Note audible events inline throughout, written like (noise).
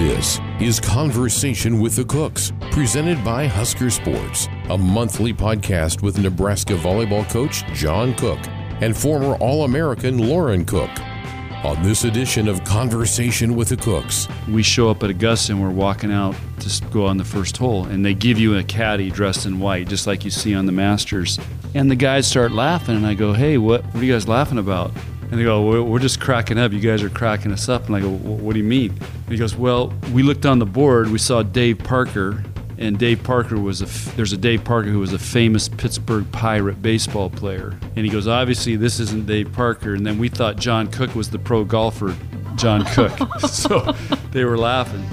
This is Conversation with the Cooks, presented by Husker Sports, a monthly podcast with Nebraska volleyball coach John Cook and former All American Lauren Cook. On this edition of Conversation with the Cooks, we show up at Augusta and we're walking out to go on the first hole, and they give you a caddy dressed in white, just like you see on the Masters. And the guys start laughing, and I go, "Hey, what? What are you guys laughing about?" And they go, we're, we're just cracking up. You guys are cracking us up. And I go, what do you mean? And he goes, well, we looked on the board. We saw Dave Parker, and Dave Parker was a there's a Dave Parker who was a famous Pittsburgh Pirate baseball player. And he goes, obviously this isn't Dave Parker. And then we thought John Cook was the pro golfer, John Cook. (laughs) so they were laughing.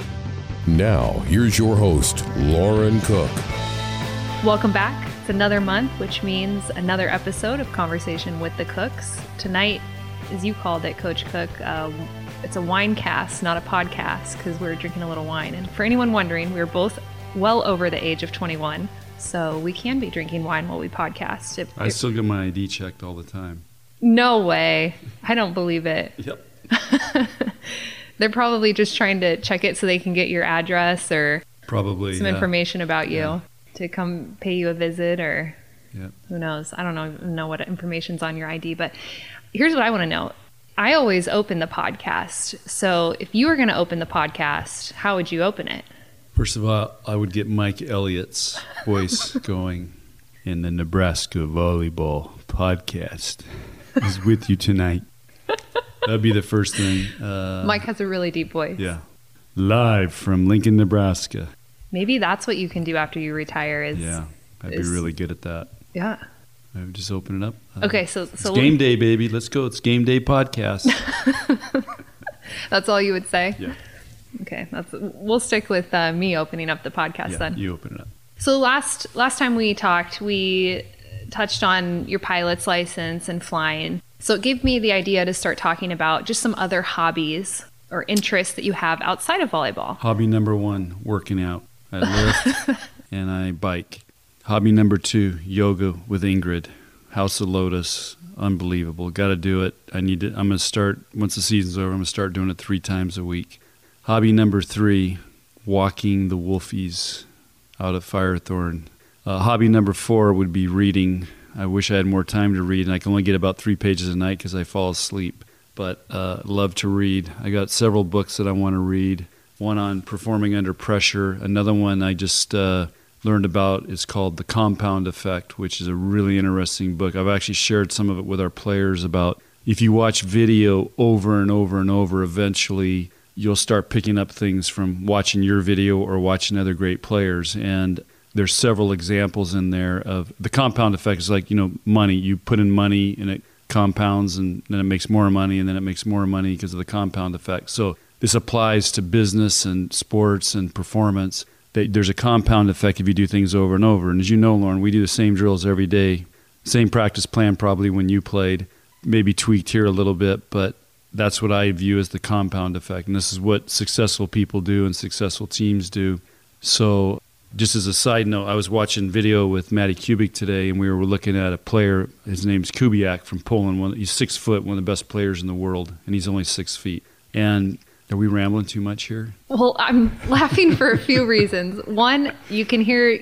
Now here's your host, Lauren Cook. Welcome back. It's another month, which means another episode of Conversation with the Cooks. Tonight as you called it, Coach Cook, uh, it's a wine cast, not a podcast, because we're drinking a little wine. And for anyone wondering, we're both well over the age of 21, so we can be drinking wine while we podcast. It, I still get my ID checked all the time. No way. I don't believe it. (laughs) Yep. (laughs) They're probably just trying to check it so they can get your address or probably some yeah. information about you yeah. to come pay you a visit or yep. who knows. I don't know know what information's on your ID, but here's what I want to know. I always open the podcast. So if you were going to open the podcast, how would you open it? First of all, I would get Mike Elliott's voice (laughs) going in the Nebraska Volleyball Podcast is with you tonight. That'd be the first thing. Uh, Mike has a really deep voice. Yeah. Live from Lincoln, Nebraska. Maybe that's what you can do after you retire is Yeah. I'd is, be really good at that. Yeah. I would just open it up. Uh, okay, so so it's game day, baby. Let's go. It's game day podcast. (laughs) that's all you would say. Yeah. Okay, that's we'll stick with uh, me opening up the podcast yeah, then. You open it up. So last last time we talked, we touched on your pilot's license and flying. So it gave me the idea to start talking about just some other hobbies or interests that you have outside of volleyball. Hobby number one: working out. I lift (laughs) and I bike. Hobby number two, yoga with Ingrid. House of Lotus, unbelievable. Got to do it. I need to. I'm gonna start once the season's over. I'm gonna start doing it three times a week. Hobby number three, walking the wolfies out of Firethorn. Uh, hobby number four would be reading. I wish I had more time to read, and I can only get about three pages a night because I fall asleep. But uh, love to read. I got several books that I want to read. One on performing under pressure. Another one I just uh, learned about is called The Compound Effect, which is a really interesting book. I've actually shared some of it with our players about if you watch video over and over and over, eventually you'll start picking up things from watching your video or watching other great players. And there's several examples in there of the compound effect is like, you know, money. You put in money and it compounds and then it makes more money and then it makes more money because of the compound effect. So this applies to business and sports and performance there's a compound effect if you do things over and over. And as you know, Lauren, we do the same drills every day, same practice plan probably when you played, maybe tweaked here a little bit, but that's what I view as the compound effect. And this is what successful people do and successful teams do. So, just as a side note, I was watching video with Matty Kubik today, and we were looking at a player. His name's Kubiak from Poland. He's six foot, one of the best players in the world, and he's only six feet. And are we rambling too much here? Well, I'm laughing for a few reasons. One, you can hear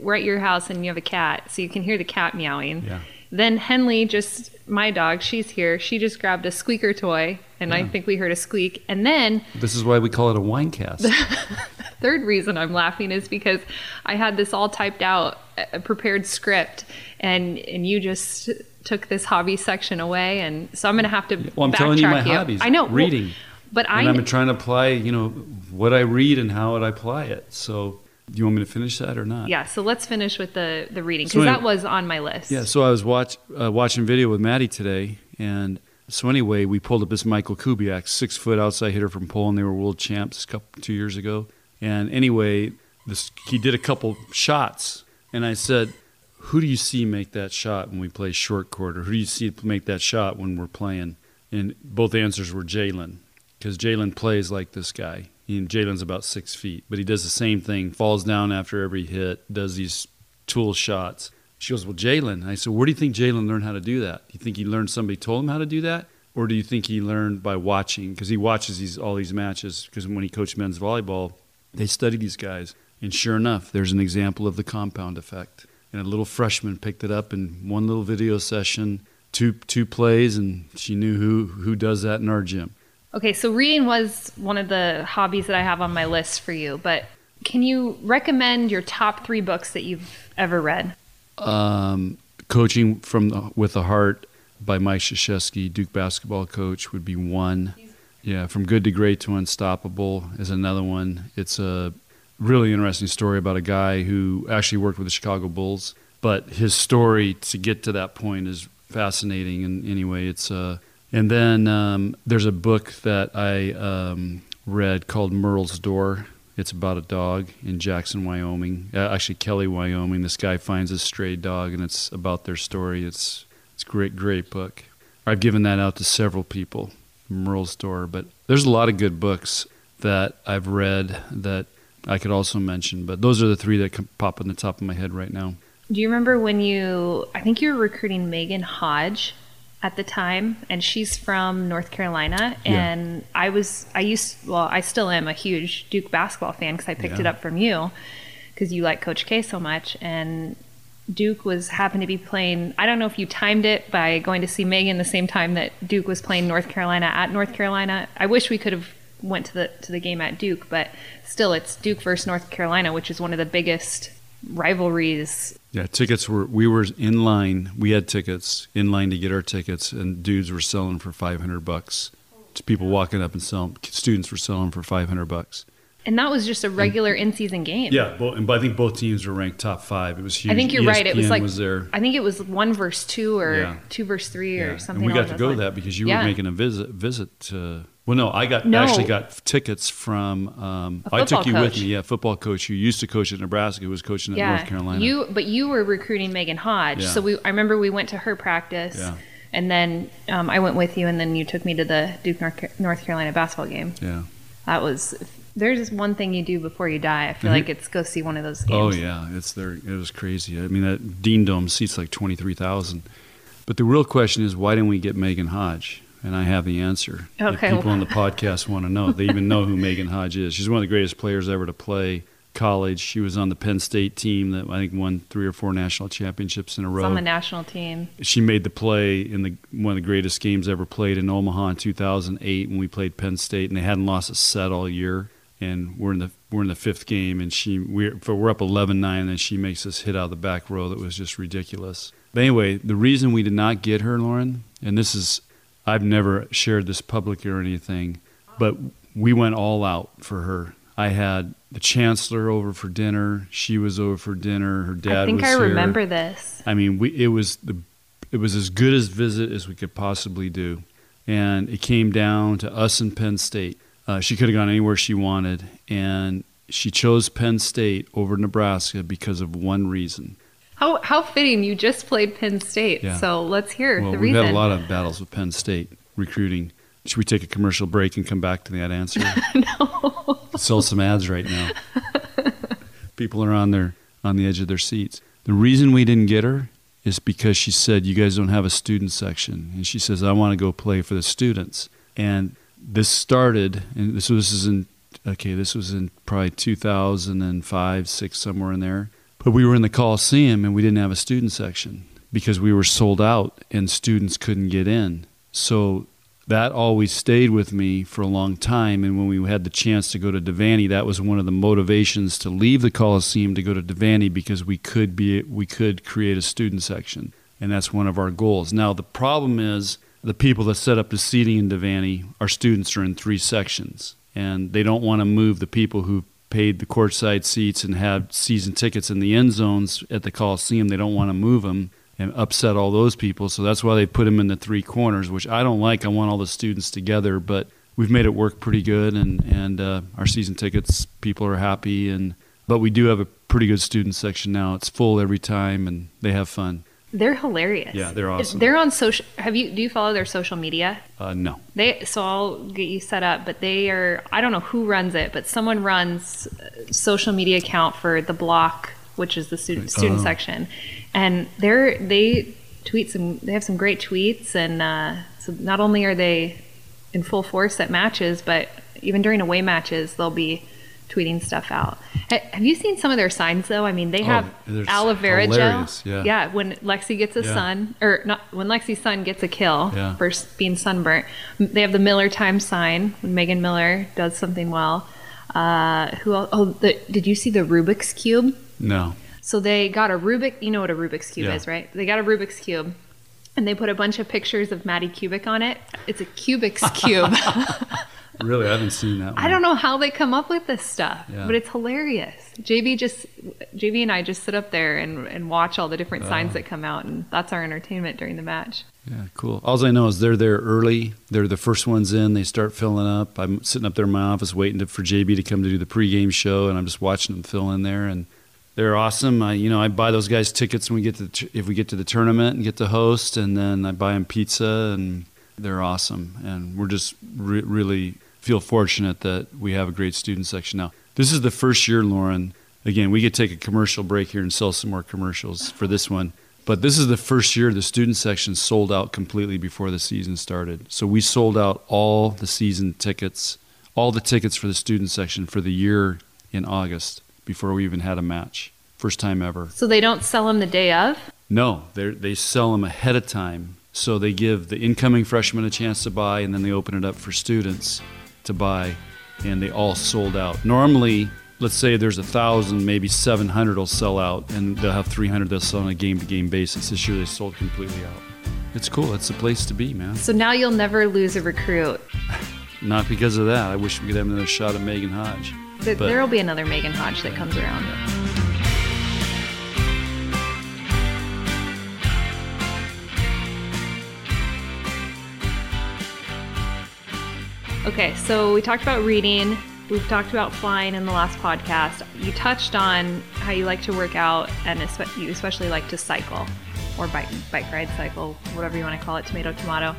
we're at your house and you have a cat, so you can hear the cat meowing. Yeah. Then Henley, just my dog, she's here. She just grabbed a squeaker toy, and yeah. I think we heard a squeak. And then this is why we call it a wine cast. (laughs) Third reason I'm laughing is because I had this all typed out, a prepared script, and and you just took this hobby section away, and so I'm going to have to. Well, I'm telling you my you. hobbies. I know reading. Well, but I, I'm trying to apply, you know, what I read and how would I apply it. So, do you want me to finish that or not? Yeah. So let's finish with the the reading because so anyway, that was on my list. Yeah. So I was watch uh, watching video with Maddie today, and so anyway, we pulled up this Michael Kubiak, six foot outside hitter from Poland. They were world champs a couple two years ago, and anyway, this he did a couple shots, and I said, "Who do you see make that shot when we play short court, or who do you see make that shot when we're playing?" And both answers were Jalen because Jalen plays like this guy. Jalen's about six feet, but he does the same thing, falls down after every hit, does these tool shots. She goes, Well, Jalen. I said, Where do you think Jalen learned how to do that? Do you think he learned somebody told him how to do that? or do you think he learned by watching? Because he watches these all these matches. Because when he coached men's volleyball, they study these guys, and sure enough, there's an example of the compound effect. And a little freshman picked it up in one little video session, two two plays, and she knew who who does that in our gym. Okay, so reading was one of the hobbies that I have on my list for you, but can you recommend your top three books that you've ever read? Um, Coaching from the, with the Heart by Mike Krzyzewski, Duke basketball coach, would be one. Yeah, From Good to Great to Unstoppable is another one. It's a really interesting story about a guy who actually worked with the Chicago Bulls, but his story to get to that point is fascinating. And anyway, it's uh, and then um, there's a book that I um, read called Merle's Door. It's about a dog in Jackson, Wyoming. Uh, actually, Kelly, Wyoming. This guy finds a stray dog, and it's about their story. It's it's a great, great book. I've given that out to several people, Merle's Door. But there's a lot of good books that I've read that I could also mention. But those are the three that pop in the top of my head right now. Do you remember when you? I think you were recruiting Megan Hodge at the time and she's from North Carolina and yeah. I was I used well I still am a huge Duke basketball fan cuz I picked yeah. it up from you cuz you like coach K so much and Duke was happened to be playing I don't know if you timed it by going to see Megan the same time that Duke was playing North Carolina at North Carolina I wish we could have went to the to the game at Duke but still it's Duke versus North Carolina which is one of the biggest rivalries. Yeah, tickets were we were in line. We had tickets in line to get our tickets, and dudes were selling for five hundred bucks. To people walking up and selling. Students were selling for five hundred bucks. And that was just a regular in-season game. Yeah, well, and I think both teams were ranked top five. It was huge. I think you're ESPN right. It was like was there. I think it was one verse two or yeah. two verse three yeah. or something. And we got to go to that because you yeah. were making a visit visit to well, no, I got no. actually got tickets from. Um, I took you coach. with me. Yeah, football coach who used to coach at Nebraska, who was coaching at North Carolina. You, but you were recruiting Megan Hodge, so we. I remember we went to her practice, yeah. and then um, I went with you, and then you took me to the Duke North Carolina basketball game. Yeah, that was. There's one thing you do before you die. I feel mm-hmm. like it's go see one of those games. Oh yeah, it's there. It was crazy. I mean, that Dean Dome seats like twenty three thousand. But the real question is, why didn't we get Megan Hodge? and I have the answer. Okay. If people on the podcast want to know. They even know who Megan Hodge is. She's one of the greatest players ever to play college. She was on the Penn State team that I think won three or four national championships in a row. It's on the national team. She made the play in the one of the greatest games ever played in Omaha in 2008 when we played Penn State, and they hadn't lost a set all year. And we're in the we're in the fifth game, and she we're we're up 11-9, and she makes us hit out of the back row that was just ridiculous. But anyway, the reason we did not get her, Lauren, and this is I've never shared this publicly or anything, but we went all out for her. I had the chancellor over for dinner. She was over for dinner. Her dad. I think I here. remember this. I mean, we it was the it was as good as visit as we could possibly do, and it came down to us and Penn State. Uh, she could have gone anywhere she wanted, and she chose Penn State over Nebraska because of one reason. How how fitting! You just played Penn State, yeah. so let's hear well, the we've reason. We've had a lot of battles with Penn State recruiting. Should we take a commercial break and come back to that answer? (laughs) no. (laughs) Sell some ads right now. (laughs) People are on their on the edge of their seats. The reason we didn't get her is because she said you guys don't have a student section, and she says I want to go play for the students. And this started, and this was, in okay, this was in probably 2005, six somewhere in there but we were in the Coliseum and we didn't have a student section because we were sold out and students couldn't get in. So that always stayed with me for a long time. And when we had the chance to go to Devaney, that was one of the motivations to leave the Coliseum to go to Devaney because we could be we could create a student section, and that's one of our goals. Now the problem is the people that set up the seating in Devaney, our students are in three sections, and they don't want to move the people who paid the courtside seats and had season tickets in the end zones at the Coliseum. They don't want to move them and upset all those people. So that's why they put them in the three corners, which I don't like. I want all the students together, but we've made it work pretty good, and and uh, our season tickets people are happy, and but we do have a pretty good student section now. It's full every time, and they have fun. They're hilarious. Yeah, they're awesome. They're on social. Have you? Do you follow their social media? Uh, no. They. So I'll get you set up. But they are. I don't know who runs it, but someone runs social media account for the block, which is the student student oh. section, and they're they tweet some. They have some great tweets, and uh, so not only are they in full force at matches, but even during away matches, they'll be tweeting stuff out. Have you seen some of their signs though? I mean, they Oh, have they're aloe vera gel. hilarious, yeah. when Lexi gets a Yeah. sun, or not when Lexi Sun's gets a kill Yeah. for being sunburnt. They have the Miller time sign when Megan Miller does something well. Uh, who else? Oh, the, did you see the Rubik's cube? No. So they got a Rubik. You know what a Rubik's cube Yeah. is, right? They got a Rubik's cube, and they put a bunch of pictures of Maddie Kubik on it. It's a Cubik's (laughs) cube. (laughs) Really, I haven't seen that one. I don't know how they come up with this stuff, Yeah. but it's hilarious. JB just JB and I just sit up there and, and watch all the different signs Uh. that come out, and that's our entertainment during the match. Yeah, cool. All I know is they're there early. They're the first ones in. They start filling up. I'm sitting up there in my office waiting to, for JB to come to do the pregame show, and I'm just watching them fill in there. And they're awesome. I, you know, I buy those guys tickets when we get to the, if we get to the tournament and get to host, and then I buy them pizza, and they're awesome. And we're just re- really feel fortunate that we have a great student section now. This is the first year, Lauren. Again, we could take a commercial break here and sell some more commercials for this one. But this is the first year the student section sold out completely before the season started. So we sold out all the season tickets, all the tickets for the student section for the year in August before we even had a match. First time ever. So they don't sell them the day of. No, they they sell them ahead of time. So they give the incoming freshmen a chance to buy, and then they open it up for students to buy, and they all sold out. Normally, let's say there's a thousand, maybe 700 will sell out, and they'll have 300 they'll sell on a game-to-game basis. This year they sold completely out. It's cool. It's the place to be, man. So now you'll never lose a recruit. (laughs) Not because of that. I wish we could have another shot at Megan Hodge. Th- But- There'll be another Megan Hodge that comes around. Okay, so we talked about reading. We've talked about flying in the last podcast. You touched on how you like to work out, and you especially like to cycle or bike bike ride, cycle, whatever you want to call it, tomato tomato.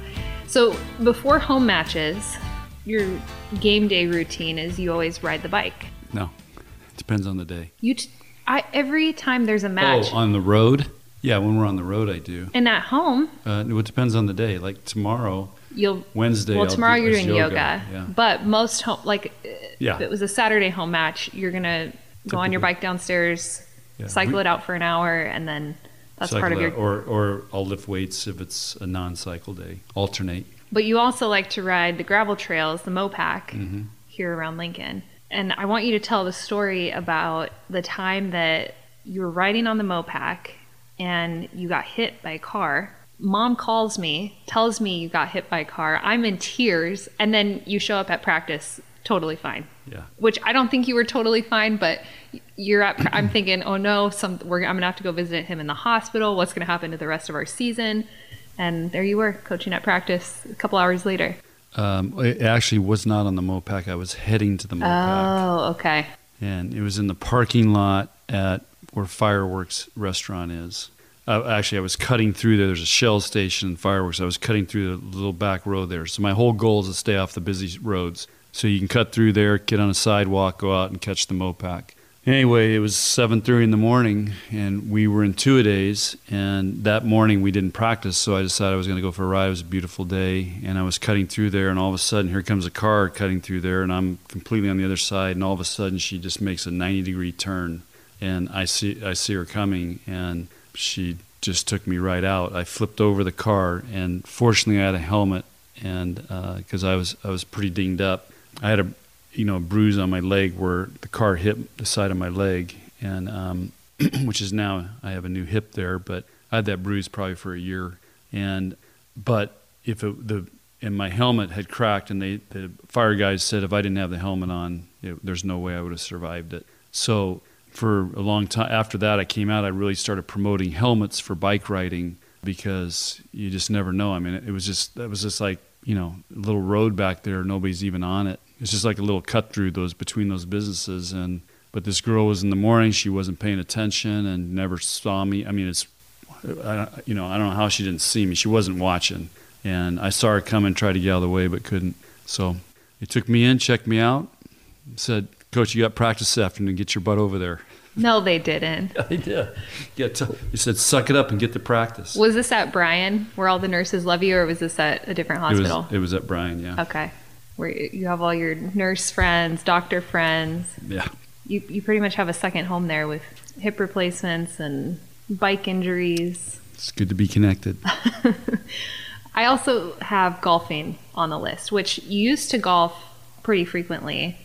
So before home matches, your game day routine is you always ride the bike. No, It depends on the day. You, t- I every time there's a match, Oh, on the road? Yeah, when we're on the road, I do. and at home Uh, it depends on the day. Like tomorrow, you'll. Wednesday. Well, tomorrow do you're doing yoga, Yeah. but most home like Yeah. if it was a Saturday home match, you're gonna go on your bike downstairs, Yeah. cycle We- it out for an hour, and then that's part of your. out, or or I'll lift weights if it's a non-cycle day. Alternate. But you also like to ride the gravel trails, the Mopac, Mm-hmm. here around Lincoln. And I want you to tell the story about the time that you were riding on the Mopac and you got hit by a car. Mom calls me, tells me you got hit by a car. I'm in tears, and then you show up at practice totally fine. Yeah. Which I don't think you were totally fine, but you're at. I'm thinking, oh no, some we're, I'm gonna have to go visit him in the hospital. What's gonna happen to the rest of our season? And there you were, coaching at practice a couple hours later. Um, it actually was not on the Mopac. I was heading to the Mopac, Oh, okay. and it was in the parking lot at where Fireworks Restaurant is. Uh, actually, I was cutting through there. There's a Shell station and Fireworks. I was cutting through the little back road there. So my whole goal is to stay off the busy roads. So you can cut through there, get on a sidewalk, go out and catch the Mopac. Anyway, it was 7:30 in the morning, and we were in two days. And that morning we didn't practice, so I decided I was going to go for a ride. It was a beautiful day, and I was cutting through there, and all of a sudden here comes a car cutting through there, and I'm completely on the other side. And all of a sudden she just makes a 90 degree turn, and I see I see her coming, and she just took me right out. I flipped over the car, and fortunately I had a helmet, and because I was I was pretty dinged up, I had a you know a bruise on my leg where the car hit the side of my leg, and um, (clears throat) which is now I have a new hip there, but I had that bruise probably for a year, and but if it, the and my helmet had cracked, and they the fire guys said if I didn't have the helmet on, it, there's no way I would have survived it. So for a long time after that, I came out. I really started promoting helmets for bike riding because you just never know. I mean, it was just that was just like you know a little road back there. Nobody's even on it. It's just like a little cut through those between those businesses. And but this girl was in the morning. She wasn't paying attention and never saw me. I mean, it's I, you know I don't know how she didn't see me. She wasn't watching. And I saw her come and tried to get out of the way, but couldn't. So they took me in, checked me out, said, "Coach, you got practice this afternoon. Get your butt over there." No, they didn't. Yeah, (laughs) they did. Yeah, t- you said suck it up and get to practice. Was this at Bryan, where all the nurses love you, or was this at a different it was hospital? it was at Bryan. Yeah. okay, where you have all your nurse friends, doctor friends. Yeah. You you pretty much have a second home there with hip replacements and bike injuries. It's good to be connected. (laughs) I also have golfing on the list, which you used to golf pretty frequently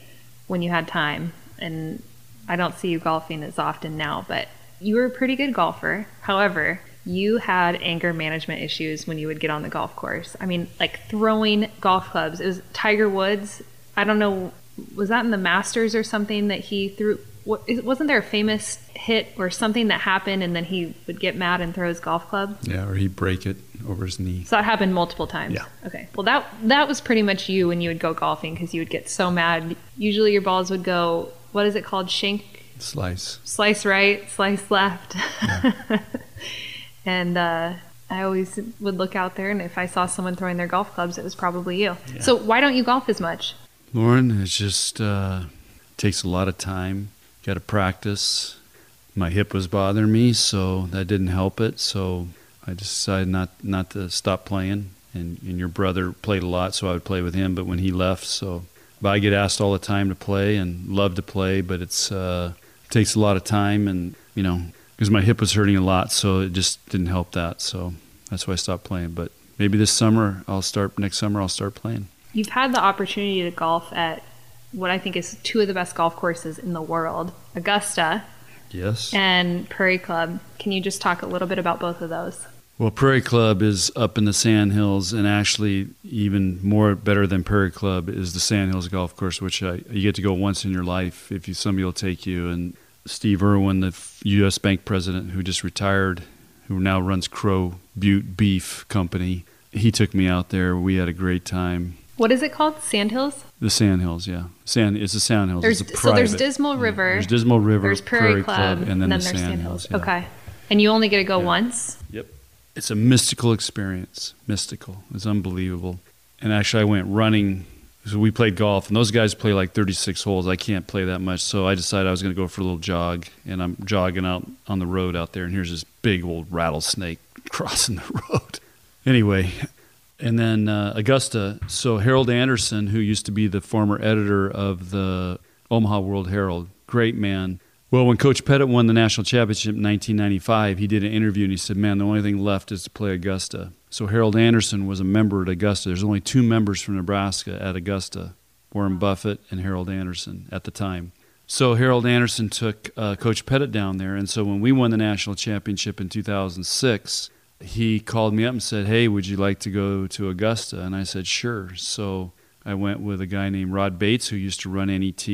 when you had time, and I don't see you golfing as often now, but you were a pretty good golfer. However, you had anger management issues when you would get on the golf course. I mean, like throwing golf clubs. It was Tiger Woods. I don't know, was that in the Masters or something that he threw? What, wasn't there a famous hit or something that happened and then he would get mad and throw his golf club? Yeah, or he'd break it over his knee. So that happened multiple times. Yeah. Okay. Well, that that was pretty much you when you would go golfing because you would get so mad. Usually your balls would go. What is it called? Shank, Slice. slice right, slice left. (laughs) and uh, I always would look out there, and if I saw someone throwing their golf clubs, it was probably you. So why don't you golf as much? Lauren, it just uh, takes a lot of time. Got to practice. My hip was bothering me, so that didn't help it. So I decided not not to stop playing. And, and your brother played a lot, so I would play with him. But when he left, so but I get asked all the time to play and love to play, but it's uh, it takes a lot of time, and you know because my hip was hurting a lot, so it just didn't help that. So that's why I stopped playing. But maybe this summer I'll start. Next summer I'll start playing. You've had the opportunity to golf at what I think is two of the best golf courses in the world, Augusta Yes. and Prairie Club. Can you just talk a little bit about both of those? Well, Prairie Club is up in the Sand Hills, and actually, even more better than Prairie Club is the Sand Hills Golf Course, which I, you get to go once in your life if you somebody will take you. And Steve Irwin, the U.S. Bank president who just retired, who now runs Crow Butte Beef Company, he took me out there. We had a great time. What is it called? Sandhills? The Sandhills, yeah, Sand. It's the Sandhills. There's it's a so there's Dismal yeah, River. There's Dismal River. There's Prairie, Club, and then, the there's Sandhills. Yeah. Okay. And you only get to go Yeah. once? Yep. It's a mystical experience. Mystical. It's unbelievable. And actually, I went running. So we played golf, and those guys play like 36 holes. I can't play that much, so I decided I was going to go for a little jog. And I'm jogging out on the road out there, and here's this big old rattlesnake (laughs) crossing the road. Anyway, and then uh, Augusta. So Harold Andersen, who used to be the former editor of the Omaha World Herald, great man. Well, when Coach Pettit won the national championship in 1995, he did an interview and he said, "Man, the only thing left is to play Augusta." So Harold Andersen was a member at Augusta. There's only two members from Nebraska at Augusta: Warren Buffett and Harold Andersen at the time. So Harold Andersen took uh, Coach Pettit down there, and so when we won the national championship in 2006, he called me up and said, "Hey, would you like to go to Augusta?" And I said, "Sure." So I went with a guy named Rod Bates who used to run NET,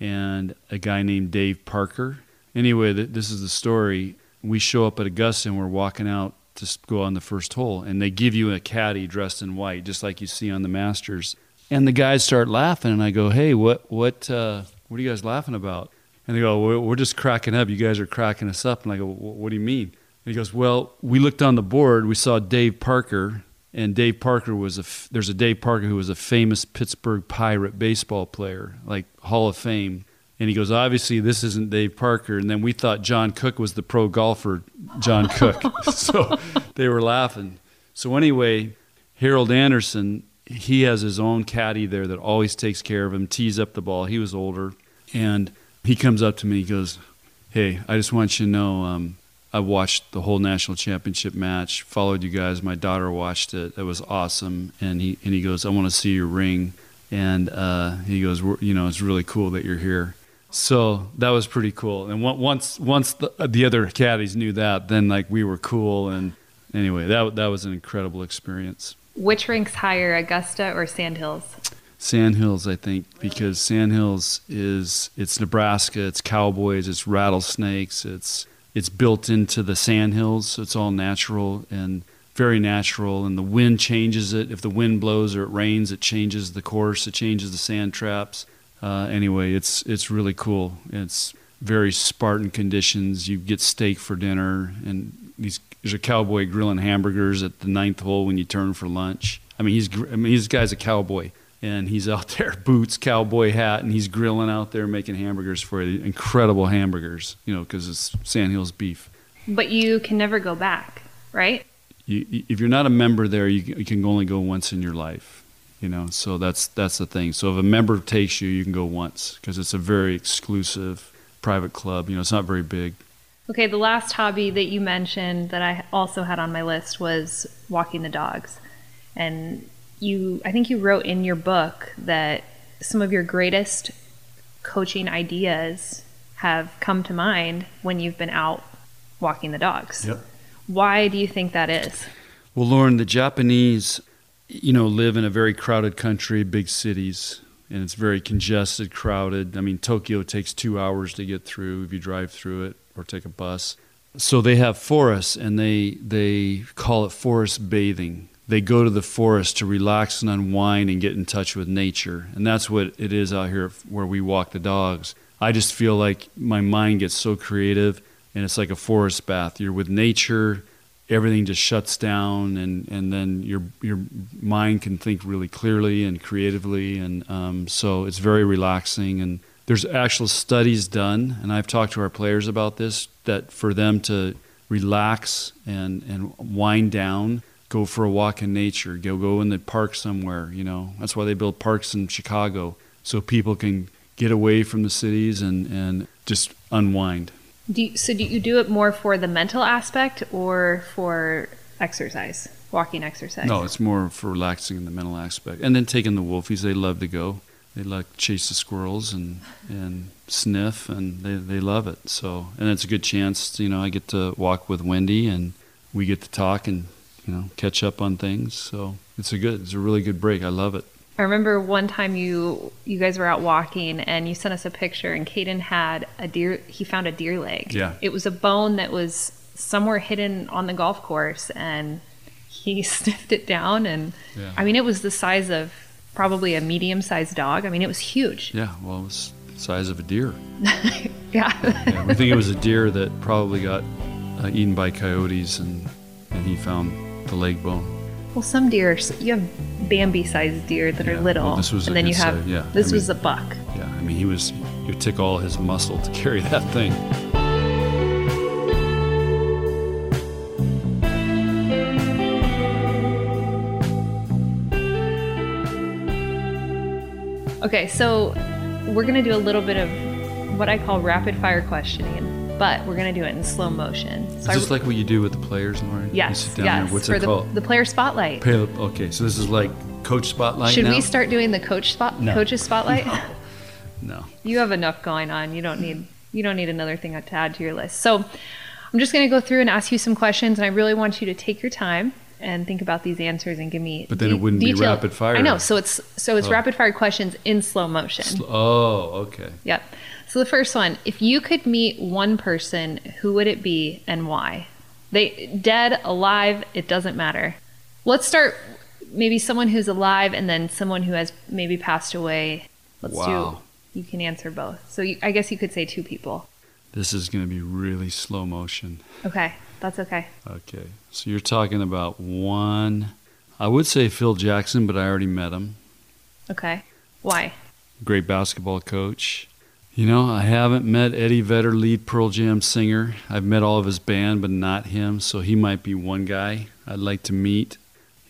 and a guy named Dave Parker. Anyway, th- this is the story. We show up at Augusta and we're walking out to go on the first hole, and they give you a caddy dressed in white, just like you see on the Masters. And the guys start laughing, and I go, "Hey, what, what, uh, what are you guys laughing about?" And they go, "We're just cracking up. You guys are cracking us up." And I go, "What do you mean?" And he goes, "Well, we looked on the board. We saw Dave Parker, and Dave Parker was a. F- there's a Dave Parker who was a famous Pittsburgh Pirate baseball player, like Hall of Fame." And he goes, "Obviously, this isn't Dave Parker." And then we thought John Cook was the pro golfer, John Cook. (laughs) (laughs) so they were laughing. So anyway, Harold Andersen, he has his own caddy there that always takes care of him, tees up the ball. He was older, and he comes up to me. He goes, "Hey, I just want you to know." Um, I watched the whole national championship match. Followed you guys. My daughter watched it. It was awesome. And he and he goes, "I want to see your ring." And uh, he goes, "We're- "You know, it's really cool that you're here." So that was pretty cool. And once once the, the other caddies knew that, then like we were cool. And anyway, that that was an incredible experience. Which ranks higher, Augusta or Sandhills? Sandhills, I think, because Sandhills is it's Nebraska, it's cowboys, it's rattlesnakes, it's it's built into the sandhills, so it's all natural and very natural. And the wind changes it. If the wind blows or it rains, it changes the course, it changes the sand traps. Uh, anyway, it's it's really cool. It's very Spartan conditions. You get steak for dinner, and these there's a cowboy grilling hamburgers at the ninth hole when you turn for lunch. I mean, he's I mean, this guy's a cowboy and he's out (laughs) there, boots, cowboy hat, and he's grilling out there making hamburgers for you. Incredible hamburgers, you know, because it's Sandhills beef. But you can never go back, right? You, if you're not a member there, you, you can only go once in your life, you know. So that's that's the thing. So if a member takes you, you can go once because it's a very exclusive private club. You know, it's not very big. Okay, the last hobby that you mentioned that I also had on my list was walking the dogs. And you I think you wrote in your book that some of your greatest coaching ideas have come to mind when you've been out walking the dogs. Yep. Why do you think that is? Well, Lauren, the Japanese, you know, live in a very crowded country, big cities, and it's very congested, crowded. I mean, Tokyo takes two hours to get through if you drive through it or take a bus. So they have forests, and they they call it forest bathing. They go to the forest to relax and unwind and get in touch with nature, and that's what it is out here where we walk the dogs. I just feel like my mind gets so creative, and it's like a forest bath. You're with nature everything just shuts down and, and then your your mind can think really clearly and creatively and um, so it's very relaxing and there's actual studies done and I've talked to our players about this that for them to relax and, and wind down go for a walk in nature go go in the park somewhere you know that's why they build parks in Chicago so people can get away from the cities and, and just unwind do you, so do you do it more for the mental aspect or for exercise, walking exercise? No, it's more for relaxing in the mental aspect. And then taking the wolfies, they love to go. They like chase the squirrels and and sniff, and they they love it. So, and it's a good chance. You know, I get to walk with Wendy, and we get to talk and you know catch up on things. So it's a good, it's a really good break. I love it. I remember one time you you guys were out walking and you sent us a picture and Caden had a deer he found a deer leg. Yeah. It was a bone that was somewhere hidden on the golf course and he (laughs) sniffed it down and Yeah. I mean it was the size of probably a medium sized dog. I mean it was huge. Yeah, well, it was the size of a deer. (laughs) Yeah. Yeah, we think it was a deer that probably got uh, eaten by coyotes, and and he found the leg bone. well some deer you have Bambi sized deer that Yeah, are little well, this was and then you have yeah. this I was a buck. Yeah, I mean, he was, you took all his muscle to (laughs) carry that thing. Okay, so we're going to do a little bit of what I call rapid fire questioning, but we're going to do it in slow motion. Is So this like what you do with the players, Lauren? you yes, sit down yes, there. What's for it the, called? the player spotlight. Okay, so this is like coach spotlight Should now? we start doing the coach spot No. coaches spotlight? (laughs) No. You have enough going on. You don't need you don't need another thing to add to your list. So I'm just going to go through and ask you some questions, and I really want you to take your time and think about these answers and give me. But then it wouldn't be rapid fire. I know. So it's so it's Oh. rapid fire questions in slow motion. Oh, okay. Yep. So the first one, if you could meet one person, who would it be and why? They dead, alive, it doesn't matter. Let's start maybe someone who's alive and then someone who has maybe passed away. Let's Wow. do you can answer both. So you, I guess you could say two people. This is going to be really slow motion. Okay. That's okay. Okay. So you're talking about one. I would say Phil Jackson, but I already met him. Okay. Why? Great basketball coach. You know, I haven't met Eddie Vedder, lead Pearl Jam singer. I've met all of his band, but not him. So he might be one guy I'd like to meet.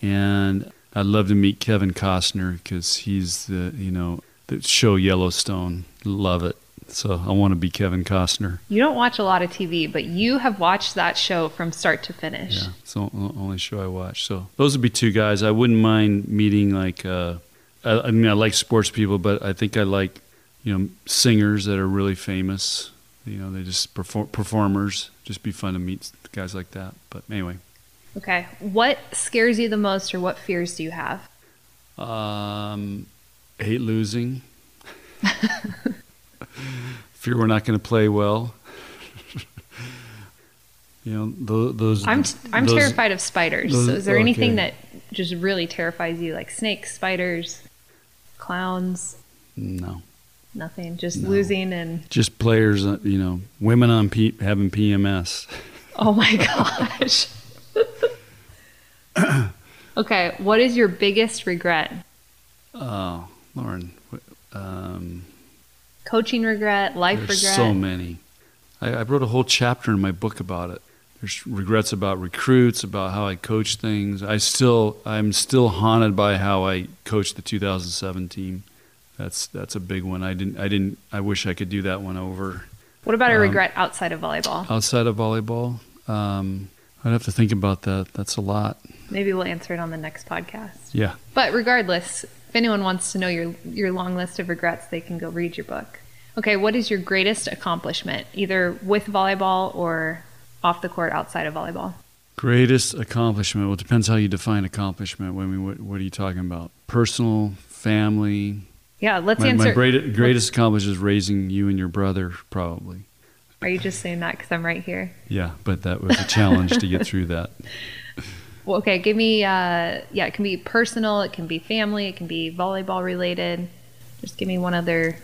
And I'd love to meet Kevin Costner because he's the, you know, the show Yellowstone. Love it. So I want to be Kevin Costner. You don't watch a lot of TV, but you have watched that show from start to finish. Yeah, it's the only show I watch. So those would be two guys. I wouldn't mind meeting like. Uh, I, I mean, I like sports people, but I think I like, you know, singers that are really famous. You know, they just perform performers. Just be fun to meet guys like that. But anyway, Okay. What scares you the most or what fears do you have? um, hate losing. (laughs) Fear we're not going to play well. (laughs) you know, those. those I'm I'm those- terrified of spiders. those- so is there anything that just really terrifies you, like snakes, spiders, clowns? No. Nothing. Just No. losing and just players, uh, you know, women on P- having PMS. oh my (laughs) gosh. (laughs) okay, what is your biggest regret? Oh, Lauren. Um, Coaching regret, life there's regret. so many. I, I wrote a whole chapter in my book about it. There's regrets about recruits, about how I coach things. I still, I'm still haunted by how I coached the 2007 team. That's that's a big one. I didn't, I didn't. I wish I could do that one over. What about a Um, regret outside of volleyball? Outside of volleyball, um, I'd have to think about that. That's a lot. Maybe we'll answer it on the next podcast. Yeah. But regardless, if anyone wants to know your your long list of regrets, they can go read your book. Okay, what is your greatest accomplishment, either with volleyball or off the court outside of volleyball? Greatest accomplishment. Well, it depends how you define accomplishment. I mean, what, what are you talking about? Personal, family. Yeah, let's My, answer. my greatest, greatest accomplishment is raising you and your brother, probably. Are you just saying that because I'm right here? Yeah, but that was a challenge to get through that. (laughs) (laughs) Well, okay, give me. Uh, yeah, it can be personal, it can be family, it can be volleyball related. Just give me one other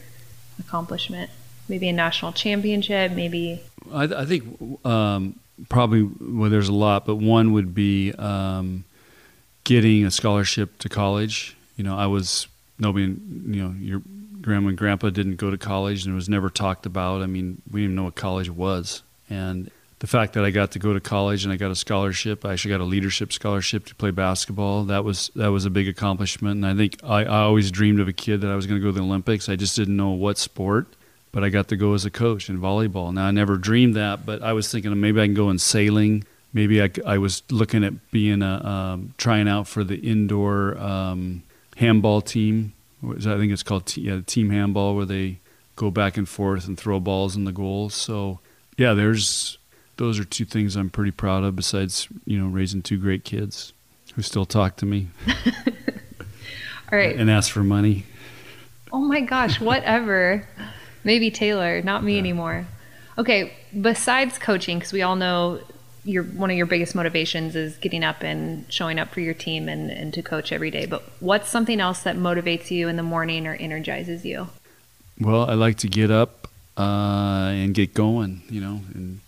accomplishment. Maybe a national championship. Maybe I, I think um, probably well, there's a lot, but one would be um, getting a scholarship to college. You know, I was nobody. You know, your grandma and grandpa didn't go to college, and it was never talked about. I mean, we didn't even know what college was, and the fact that I got to go to college and I got a scholarship, I actually got a leadership scholarship to play basketball. That was that was a big accomplishment, and I think I, I always dreamed of a kid that I was going to go to the Olympics. I just didn't know what sport but I got to go as a coach in volleyball. Now I never dreamed that, but I was thinking maybe I can go in sailing. Maybe I, I was looking at being a um, trying out for the indoor um, handball team. What is that? I think it's called t- yeah, team handball, where they go back and forth and throw balls in the goals. So yeah, there's those are two things I'm pretty proud of. Besides, you know, raising two great kids who still talk to me (laughs) all right. and ask for money. Oh my gosh, (laughs) whatever. Maybe Taylor, not me anymore. Okay, besides coaching, because we all know your one of your biggest motivations is getting up and showing up for your team and, and to coach every day. But what's something else that motivates you in the morning or energizes you? Well, I like to get up uh, and get going. You know, and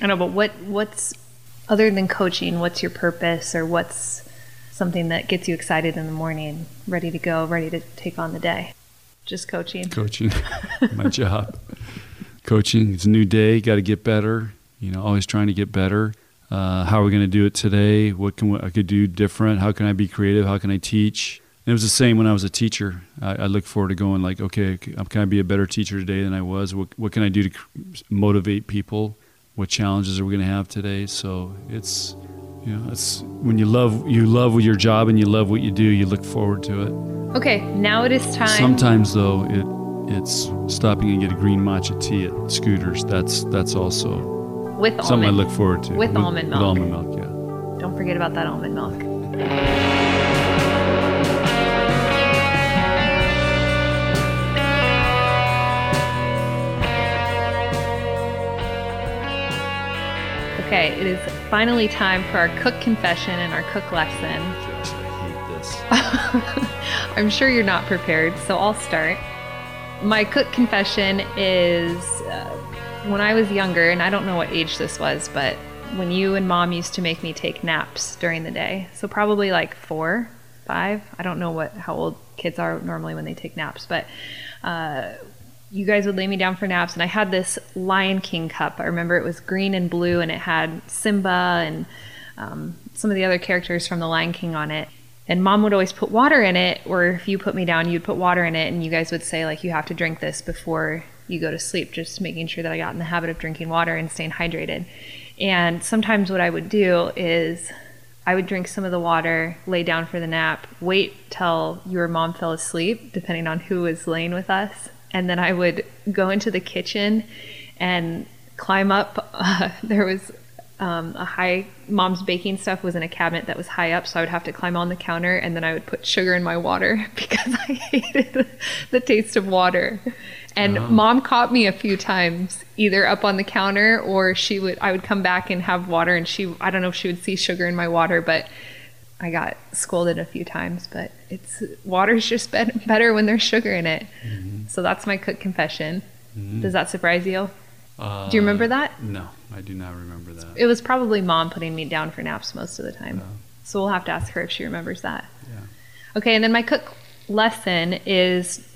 I know, but what what's other than coaching? What's your purpose, or what's something that gets you excited in the morning, ready to go, ready to take on the day? Just coaching. coaching (laughs) my job coaching it's a new day got to get better you know always trying to get better uh, how are we going to do it today? What can we, i could do different. How can i be creative? How can i teach? And it was the same when i was a teacher. I, I look forward to going like okay can i be a better teacher today than i was? What, what can i do to motivate people? What challenges are we going to have today? So it's you know it's when you love you love your job and you love what you do you look forward to it. Okay, now it is time. Sometimes though, it it's stopping and get a green matcha tea at Scooters. That's that's also with something I almond. look forward to. with almond With milk. almond milk, yeah. Don't forget about that almond milk. Okay, it is finally time for our cook confession and our cook lesson. Gosh, I hate this. (laughs) I'm sure you're not prepared, so I'll start. My cook confession is uh, when I was younger, and I don't know what age this was, but when you and mom used to make me take naps during the day. So probably like four, five. I don't know what how old kids are normally when they take naps, but uh, you guys would lay me down for naps, and I had this Lion King cup. I remember it was green and blue, and it had Simba and um, some of the other characters from the Lion King on it. And mom would always put water in it, or if you put me down, you'd put water in it, and you guys would say, like, you have to drink this before you go to sleep, just making sure that I got in the habit of drinking water and staying hydrated. And sometimes what I would do is I would drink some of the water, lay down for the nap, wait till your mom fell asleep, depending on who was laying with us. And then I would go into the kitchen and climb up. Uh, (laughs) there was um, a high, mom's baking stuff was in a cabinet that was high up, so I would have to climb on the counter and then I would put sugar in my water (laughs) because I (laughs) hated the taste of water. And mom caught me a few times, either up on the counter or she would, I would come back and have water and she, I don't know if she would see sugar in my water, but I got scolded a few times, but it's water's just be- better when there's sugar in it. So that's my cook confession. Does that surprise you? Uh, Do you remember that? No, I do not remember that. It was probably mom putting me down for naps most of the time. Yeah. So we'll have to ask her if she remembers that. Yeah. Okay, and then my cook lesson is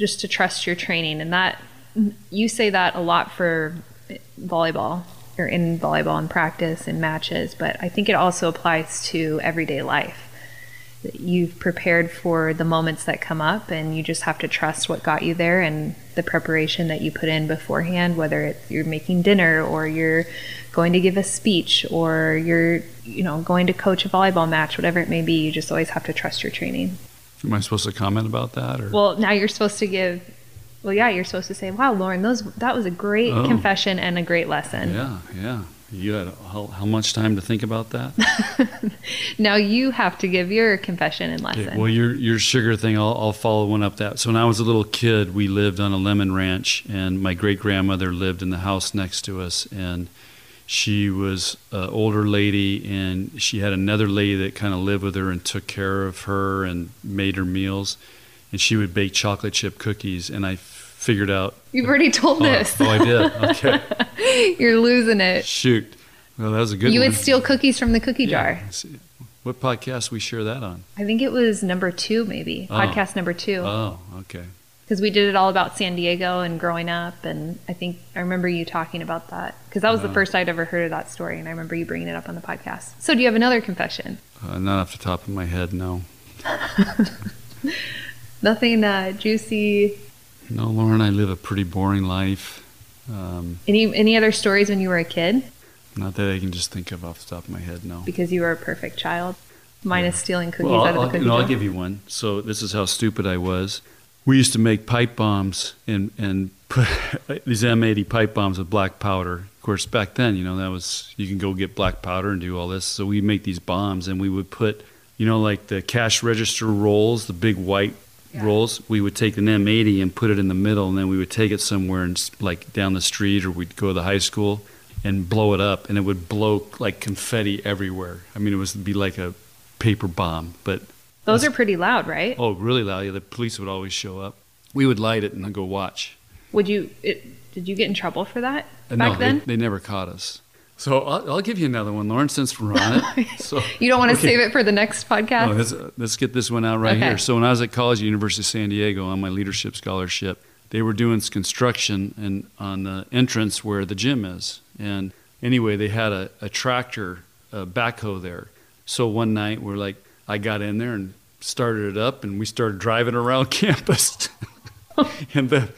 just to trust your training. And that you say that a lot for volleyball or in volleyball and practice and matches, but I think it also applies to everyday life. You've prepared for the moments that come up, and you just have to trust what got you there and the preparation that you put in beforehand, whether it's you're making dinner or you're going to give a speech or you're, you know, going to coach a volleyball match, whatever it may be. You just always have to trust your training. Am I supposed to comment about that? Or? Well, now you're supposed to give well, yeah, you're supposed to say, "Wow, Lauren, those that was a great oh. confession and a great lesson." Yeah, yeah. You had how, how much time to think about that? (laughs) now you have to give your confession and lesson. Okay, well, your your sugar thing, I'll, I'll follow one up that. So when I was a little kid, we lived on a lemon ranch, and my great grandmother lived in the house next to us, and she was an older lady, and she had another lady that kind of lived with her and took care of her and made her meals and she would bake chocolate chip cookies, and I figured out. You've already told oh, this. Oh, I did. (laughs) Okay. You're losing it. Shoot. Well, that was a good. You one. would steal cookies from the cookie yeah. jar. What podcast we share that on? I think it was number two, maybe oh. podcast number two. Oh, okay. Because we did it all about San Diego and growing up, and I think I remember you talking about that because that was the first I'd ever heard of that story, and I remember you bringing it up on the podcast. So, do you have another confession? Uh, not off the top of my head, no. (laughs) Nothing uh, juicy. No, Lauren, I live a pretty boring life. Um, any any other stories when you were a kid? Not that I can just think of off the top of my head. No. Because you were a perfect child, minus yeah. stealing cookies well, out of the cookie no, jar. I'll give you one. So this is how stupid I was. We used to make pipe bombs and and put (laughs) these M80 pipe bombs with black powder. Of course, back then, you know, that was you can go get black powder and do all this. So we make these bombs, and we would put, you know, like the cash register rolls, the big white yeah. rolls, we would take an M80 and put it in the middle, and then we would take it somewhere and like down the street, or we'd go to the high school and blow it up, and it would blow like confetti everywhere. I mean, it would be like a paper bomb, but those are pretty loud, right? Oh, really loud. Yeah, the police would always show up. We would light it and then go watch. Would you? It, did you get in trouble for that uh, back no, then? They, they never caught us. So I'll, I'll, give you another one, Lauren, since we're on it. (laughs) So you don't want to okay. save it for the next podcast. No, let's, let's, get this one out right okay. here. So when I was at college at University of San Diego on my leadership scholarship, they were doing construction and on the entrance where the gym is. And anyway, they had a, a tractor, a backhoe there. So one night we're like, I got in there and started it up, and we started driving around (laughs) campus. and then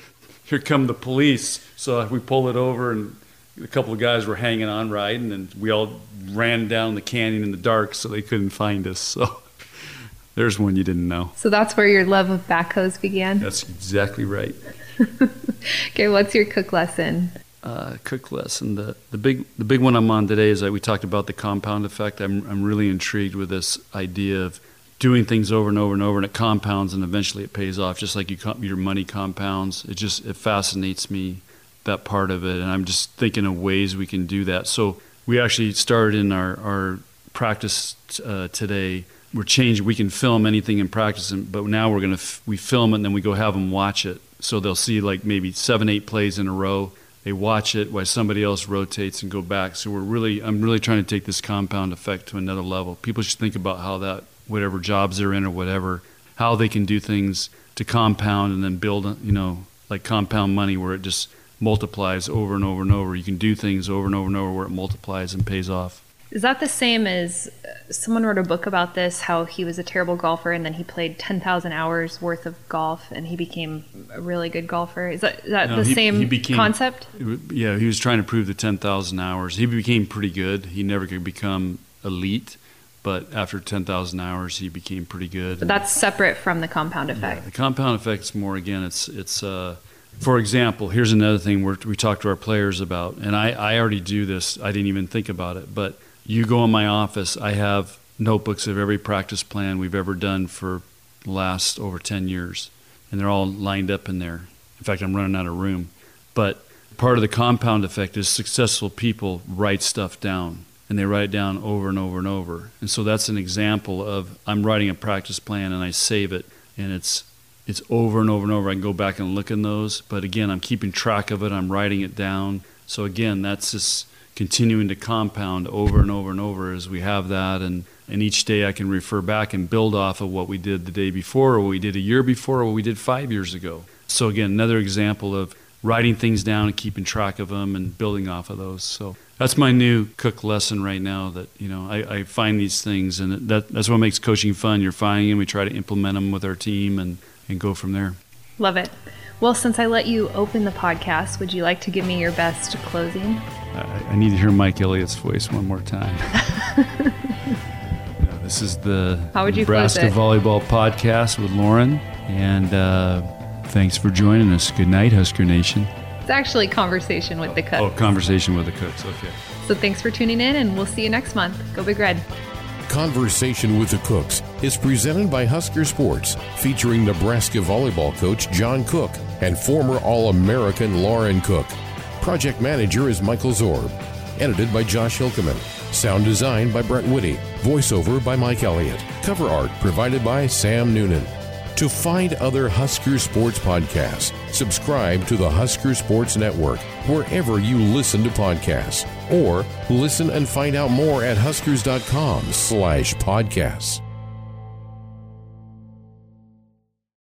here come the police. So we pull it over and a couple of guys were hanging on riding, and we all ran down the canyon in the dark so they couldn't find us. So (laughs) there's one you didn't know. So that's where your love of backhoes began? That's exactly right. (laughs) okay, what's your cook lesson? Uh, cook lesson. The, the big the big one I'm on today is that we talked about the compound effect. I'm I'm really intrigued with this idea of doing things over and over and over, and it compounds, and eventually it pays off. Just like you your money compounds. It just it fascinates me that part of it, and I'm just thinking of ways we can do that. So we actually started in our our practice uh, today. We're changing. We can film anything in practice, but now we're gonna f- we film it and then we go have them watch it. So they'll see like maybe seven, eight plays in a row. They watch it while somebody else rotates and go back. So we're really, I'm really trying to take this compound effect to another level. People should think about how that, whatever jobs they're in or whatever, how they can do things to compound and then build, you know, like compound money where it just multiplies over and over and over. You can do things over and over and over where it multiplies and pays off. Is that the same as uh, someone wrote a book about this? How he was a terrible golfer and then he played ten thousand hours worth of golf and he became a really good golfer. Is that, is that no, the he, same he became, concept? Yeah, he was trying to prove the ten thousand hours. He became pretty good. He never could become elite, but after ten thousand hours, he became pretty good. But that's separate from the compound effect. Yeah, the compound effect is more again. It's it's. Uh, for example, here's another thing we talk to our players about, and I, I already do this. I didn't even think about it, but you go in my office, I have notebooks of every practice plan we've ever done for the last over 10 years, and they're all lined up in there. In fact, I'm running out of room. But part of the compound effect is successful people write stuff down, and they write it down over and over and over. And so that's an example of I'm writing a practice plan and I save it, and it's it's over and over and over. I can go back and look in those, but again, I'm keeping track of it. I'm writing it down. So again, that's just continuing to compound over and over and over as we have that, and And each day I can refer back and build off of what we did the day before, or what we did a year before, or what we did five years ago. So, again, another example of writing things down and keeping track of them and building off of those. So, that's my new cook lesson right now that, you know, I, I find these things, and that, that's what makes coaching fun. You're finding them, we try to implement them with our team and, and go from there. Love it. Well, since I let you open the podcast, would you like to give me your best closing? I, I need to hear Mike Elliott's voice one more time. (laughs) This is the How would you Nebraska? Volleyball Podcast with Lauren. And uh, thanks for joining us. Good night, Husker Nation. It's actually conversation with the Cooks. Oh, conversation with the cooks. Okay. So thanks for tuning in, and we'll see you next month. Go Big Red. Conversation with the Cooks is presented by Husker Sports, featuring Nebraska volleyball coach John Cook and former All American Lauren Cook. Project manager is Michael Zorb. Edited by Josh Hilkeman. Sound design by Brett Whitty. Voiceover by Mike Elliott. Cover art provided by Sam Noonan. To find other Husker Sports podcasts, subscribe to the Husker Sports Network wherever you listen to podcasts, or listen and find out more at huskers.com slash podcasts.